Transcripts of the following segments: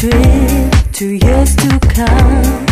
trip to years to come.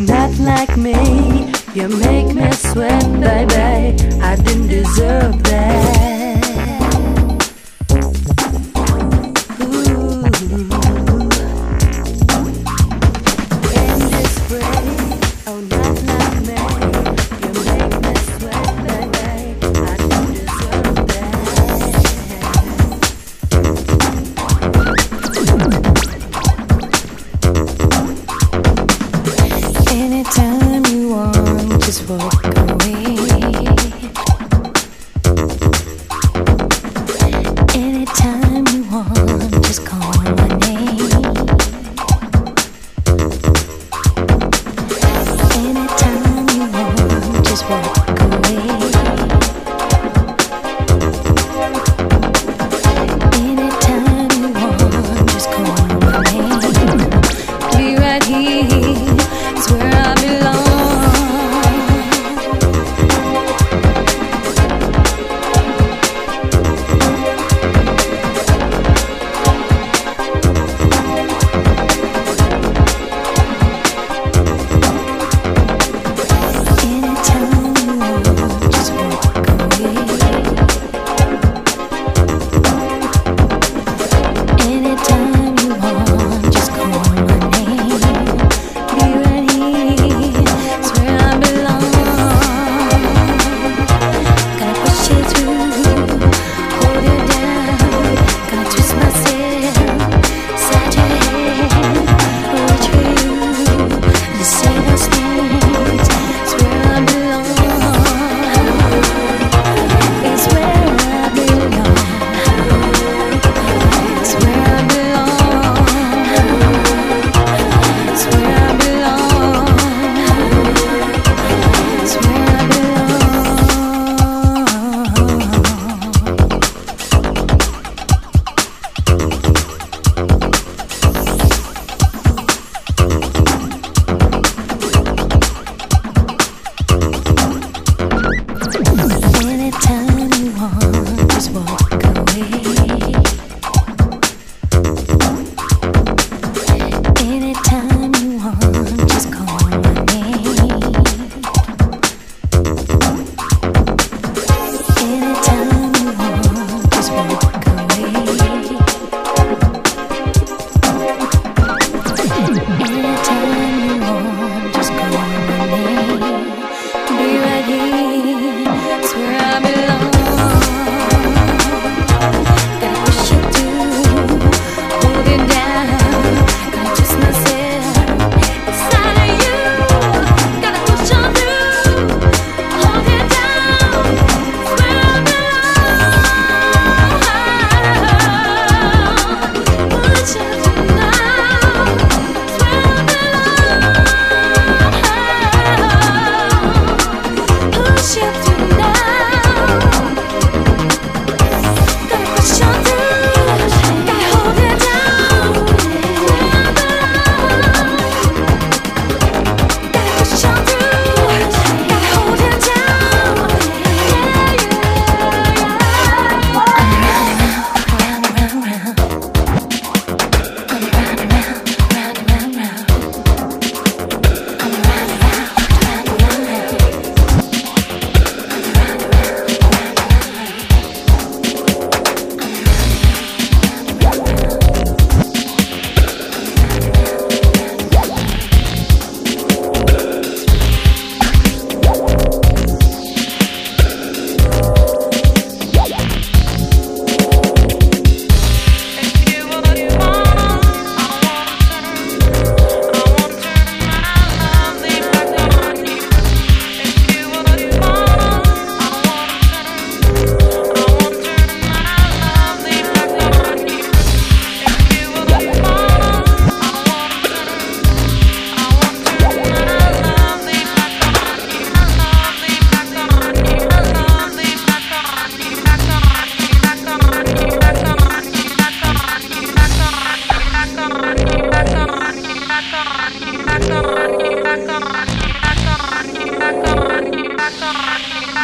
Not like me. You make me sweat, baby. I didn't deserve that.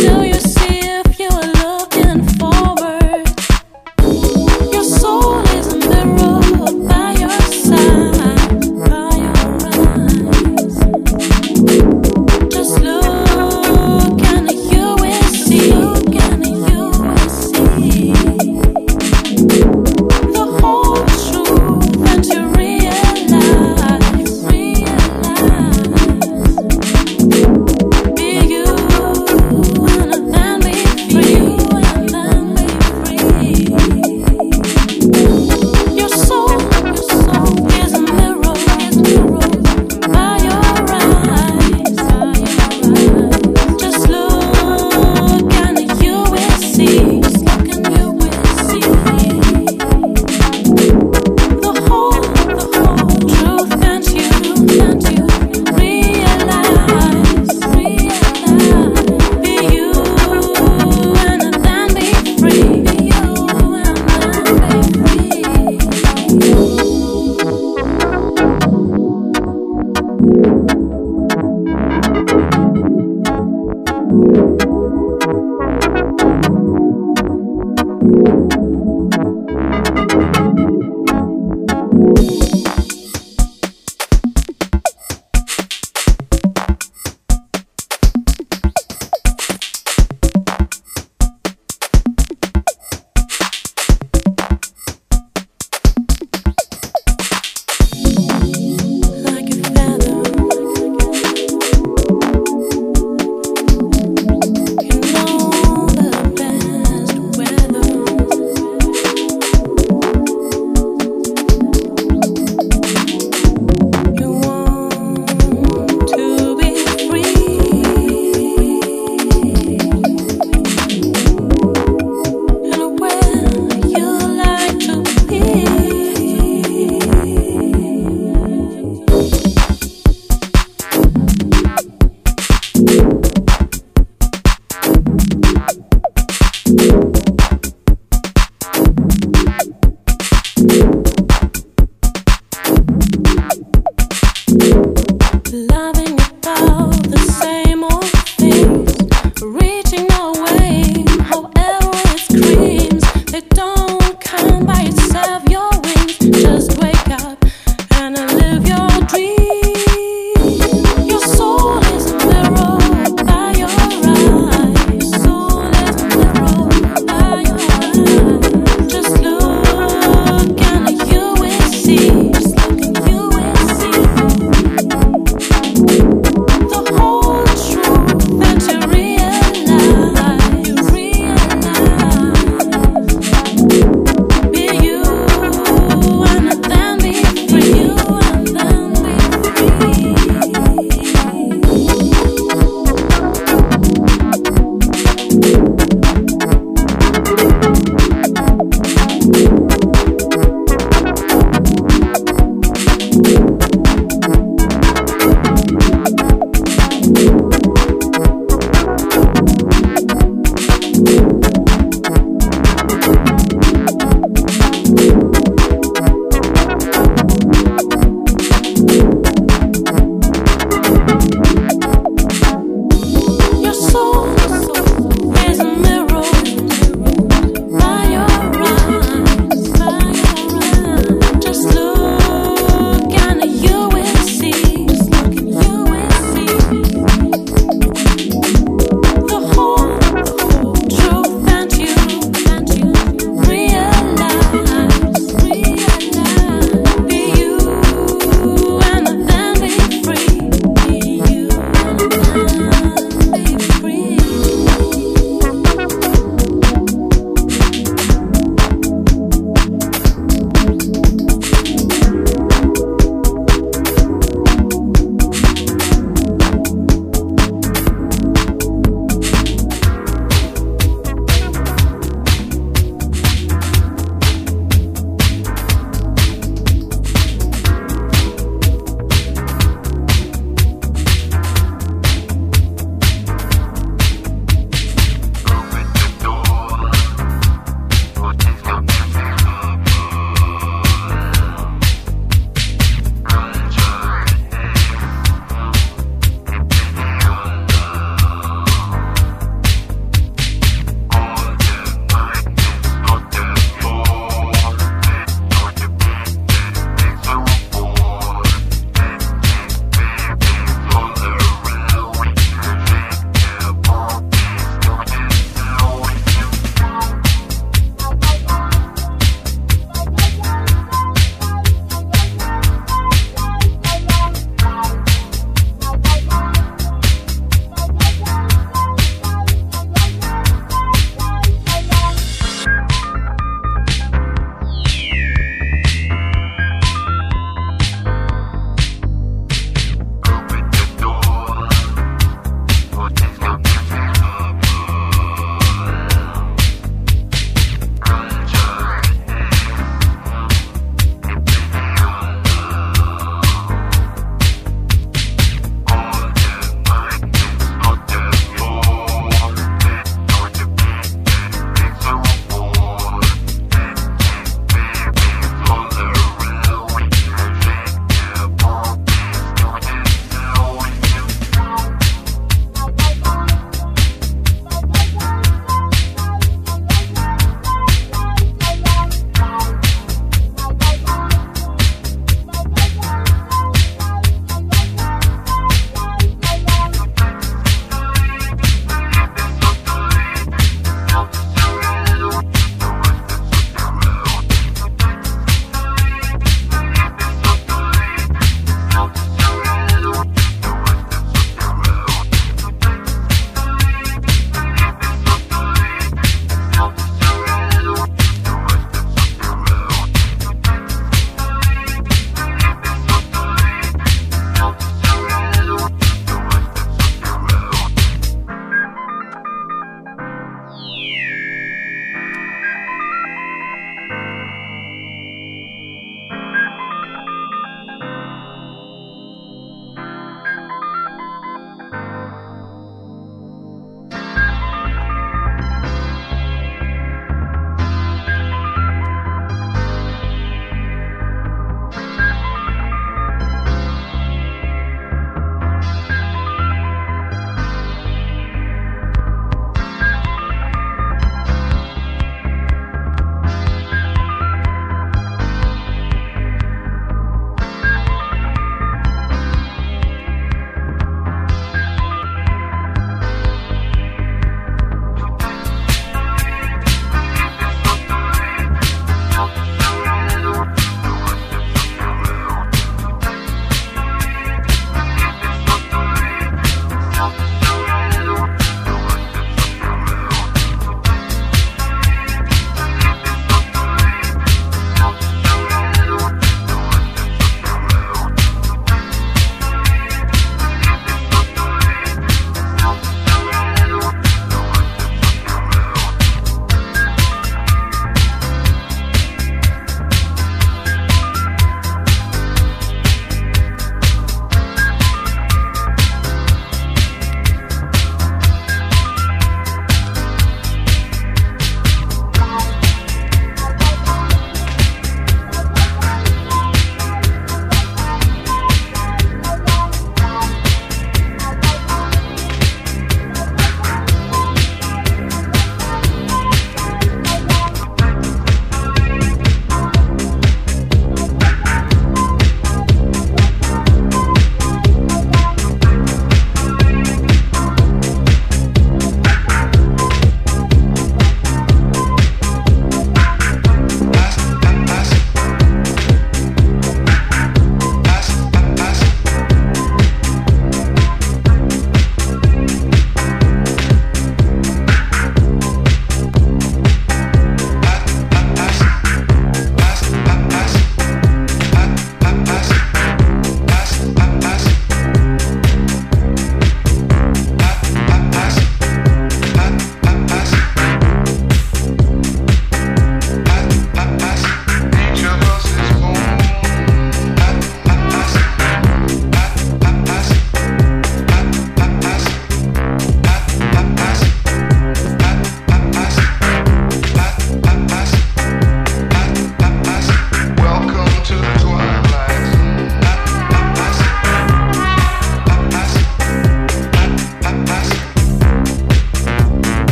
do you